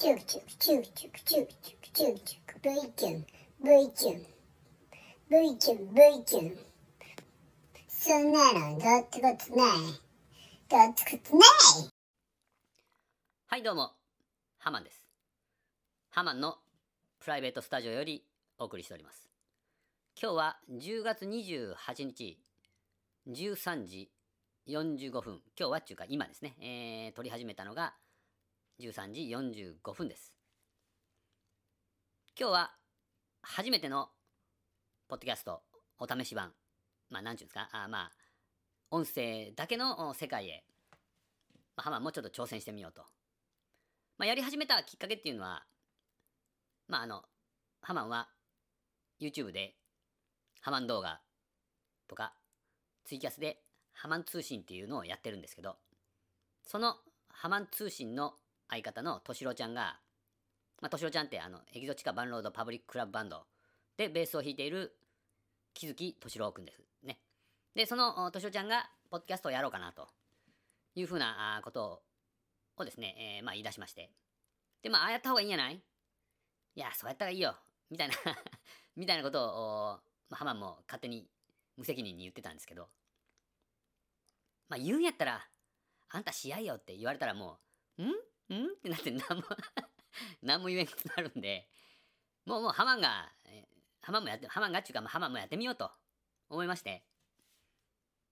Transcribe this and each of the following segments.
チュチュチュチュチュチュチュュュそんなのどうってこないどっないはいどうもハマンですハマンのプライベートスタジオよりお送りしております今日は10月28日13時45分今日はっていうか今ですね、えー、撮り始めたのが「13時45分です。今日は初めてのポッドキャストお試し版。まあ何ていうんですか？あまあ音声だけの世界へ、まあ、ハマンもちょっと挑戦してみようと。まあ、やり始めたきっかけっていうのは、まあ、あの、ハマンは YouTube でハマン動画とかツイキャスでハマン通信っていうのをやってるんですけど、そのハマン通信の相方のとしろちゃんが、まあ、としろちゃんってあの、エキゾチカバンロードパブリッククラブバンドでベースを弾いている木月敏郎くんですね。で、そのとしろちゃんが、ポッドキャストをやろうかなというふうなことををですね、えー、まあ言い出しまして。で、まあ、ああやった方がいいんじゃない？いや、そうやったらいいよ。みたいな みたいなことを、まあ、ハマンも勝手に無責任に言ってたんですけど、まあ言うんやったら、あんた試合よって言われたらもう、ん？ん？っ てなって何も何も言えなくなるんで、もうもうハマンが、ハマンもやって、ハマンがっていうか、まあ、ハマンもやってみようと思いまして、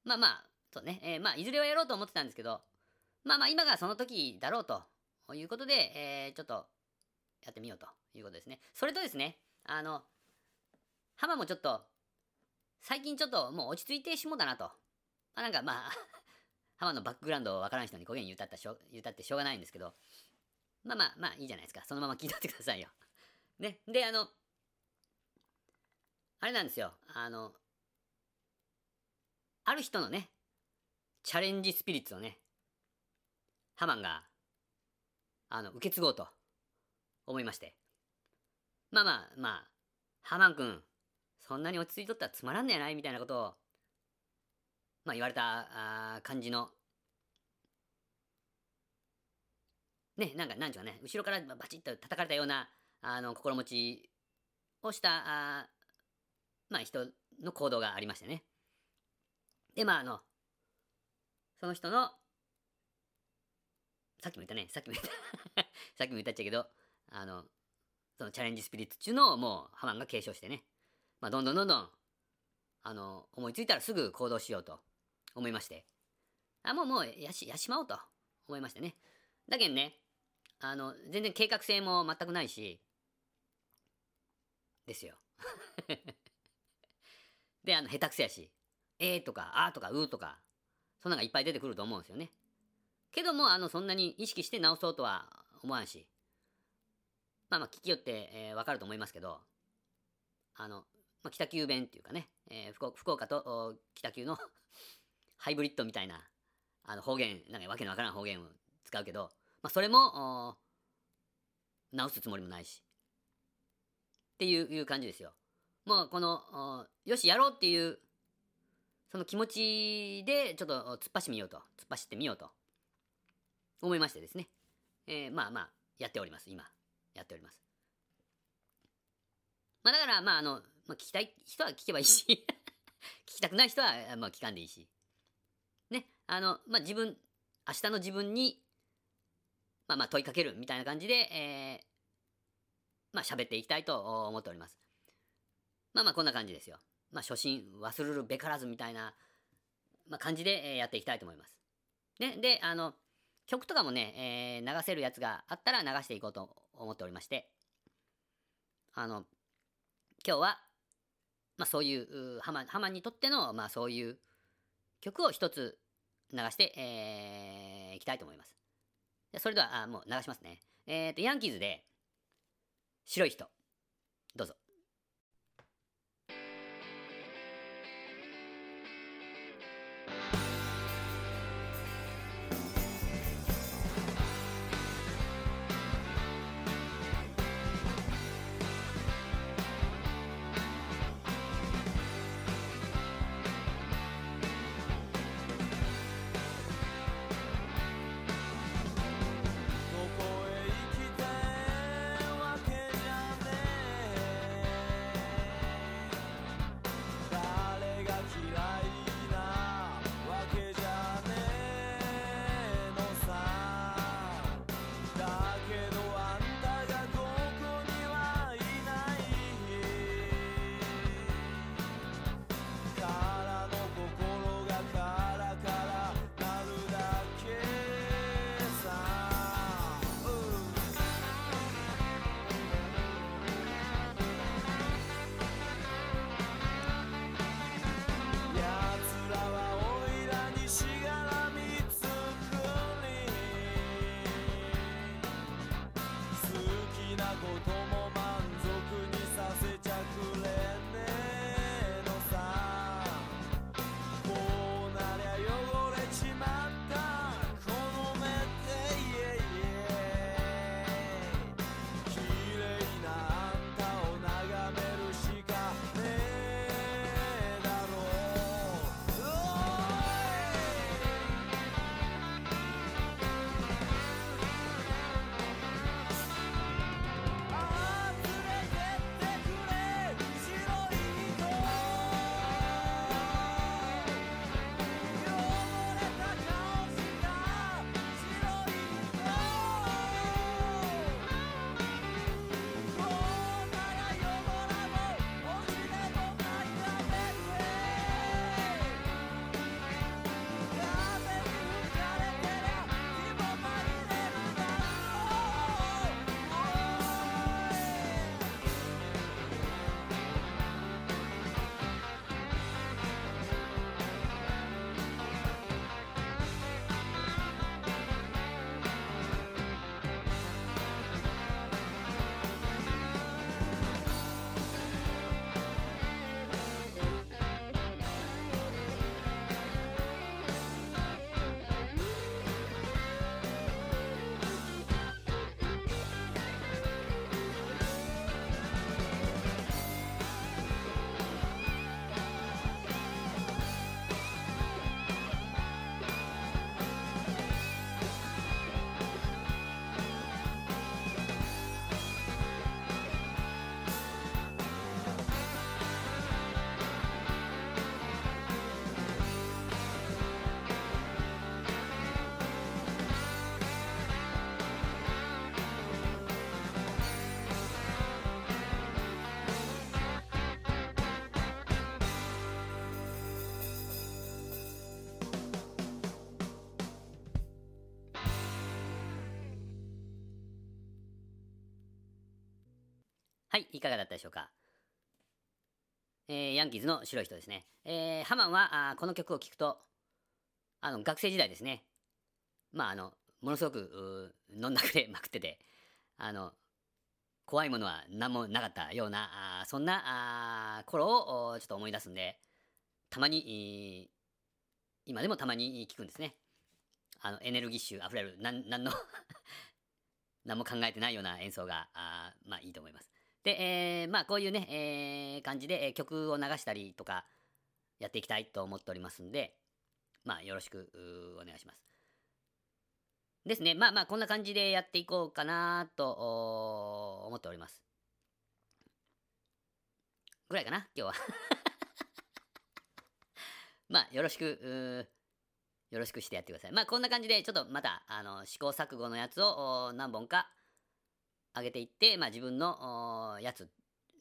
まあまあ、そうね、えー、まあいずれはやろうと思ってたんですけど、まあまあ今がその時だろうということで、えー、ちょっとやってみようということですね。それとですね、あの、浜もちょっと、最近ちょっともう落ち着いてしもたなと。まあ、なんかまあ浜のバックグラウンドをわからん人にこげん言うたったしょ言うたってしょうがないんですけど、まあまあまあいいじゃないですか。そのまま聞いとってくださいよ。ね。で、あの、あれなんですよ。あの、ある人のね、チャレンジスピリッツをね、ハマンが、あの、受け継ごうと思いまして。まあまあまあ、ハマン君、そんなに落ち着いとったらつまらんねやないみたいなことを、まあ言われたあ感じの、ね、なんか、なんちゅうかね、後ろからバチッと叩かれたような、あの、心持ちをした、あまあ人の行動がありましてね。で、まああの、その人のさっきも言ったね、さっきも言った。さっきも言ったっちゃけど、あの、そのチャレンジスピリッツっていうのをもうハマンが継承してね、まあ、どんどんどんどん、あの、思いついたらすぐ行動しようと思いまして、あ、もうもうやし、やしまおうと。思いましてね。だけどね、あの、全然計画性も全くないし、ですよ。で、あの、下手くそやし、えーとか、あーとか、うーとか、そんなのがいっぱい出てくると思うんですよね。けども、あの、そんなに意識して直そうとは思わんし、まあまあ、聞きよって、えー、わかると思いますけど、あの、まあ、北九弁っていうかね、えー、福福岡と北九のハイブリッドみたいな、あの、方言、なんかわけのわからん方言を使うけど、まあ、それも、直すつもりもないし、っていういう感じですよ。もう、この、よし、やろうっていう、その気持ちで、ちょっと突っ走ってみようと、突っ走ってみようと思いましてですね、えー、まあまあ、やっております、今。やっております。まあだから、まああの、まあ、聞きたい人は聞けばいいし 聞きたくない人は、まあ聞かんでいいし。あの、まあ自分、明日の自分に、まあまあ問いかけるみたいな感じで、えー、まあ喋っていきたいと思っております。まあまあこんな感じですよ。まあ初心忘れるべからずみたいな、まあ、感じでえやっていきたいと思います。ね、で、あの、曲とかもね、えー、流せるやつがあったら流していこうと思っておりまして、あの、今日は、まあそういう、ハマハマにとっての、まあそういう曲を一つ流して、えー、いきたいと思います。それでは、あもう流しますね。えっ、ー、と、ヤンキーズで、白い人、どうぞ。はい、いかがだったでしょうか？えー、ヤンキーズの白い人ですね。えー、ハマンはあこの曲を聴くと、あの、学生時代ですね。まあ、あの、ものすごく、飲んだくれ まくってて、あの、怖いものは何もなかったような、あそんなあ頃をちょっと思い出すんで、たまに、今でもたまに聞くんですね。あの、エネルギッシュ溢れる、なん、なんの 何も考えてないような演奏が、あまあいいと思います。で、えー、まあこういうね、えー、感じで、え曲を流したりとかやっていきたいと思っておりますんで、まあよろしくお願いします。ですね。まあまあこんな感じでやっていこうかなと思っております。ぐらいかな今日は まあよろしく、よろしくしてやってください。まあこんな感じでちょっとまたあの試行錯誤のやつを何本か上げていって、まあ自分のやつ、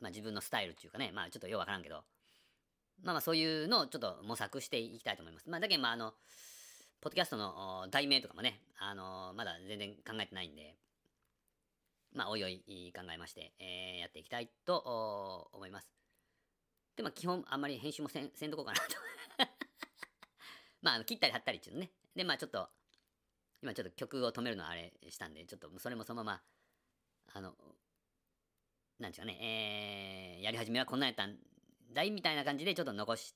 まあ自分のスタイルっていうかね、まあちょっとようわからんけど、まあまあそういうのをちょっと模索していきたいと思います。まあだけどまああの、ポッドキャストの題名とかもね、あのまだ全然考えてないんで、まあおいおい考えまして、えー、やっていきたいと思います。で、まあ基本あんまり編集もせんせんとこうかなと まあ切ったり貼ったりっていうのね。で、まあちょっと、今ちょっと曲を止めるのあれしたんで、ちょっとそれもそのまま、あの、なんちゅうかね、えー、やり始めはこんなんやったんだいみたいな感じでちょっと残し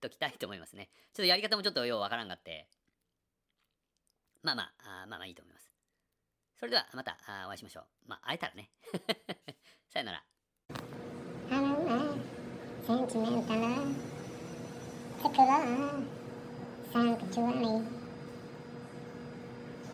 ときたいと思いますね。ちょっとやり方もちょっとようわからんがって、まあまあ、あまあまあいいと思います。それではまたお会いしましょう。まあ会えたらね。さよなら。あのね、セ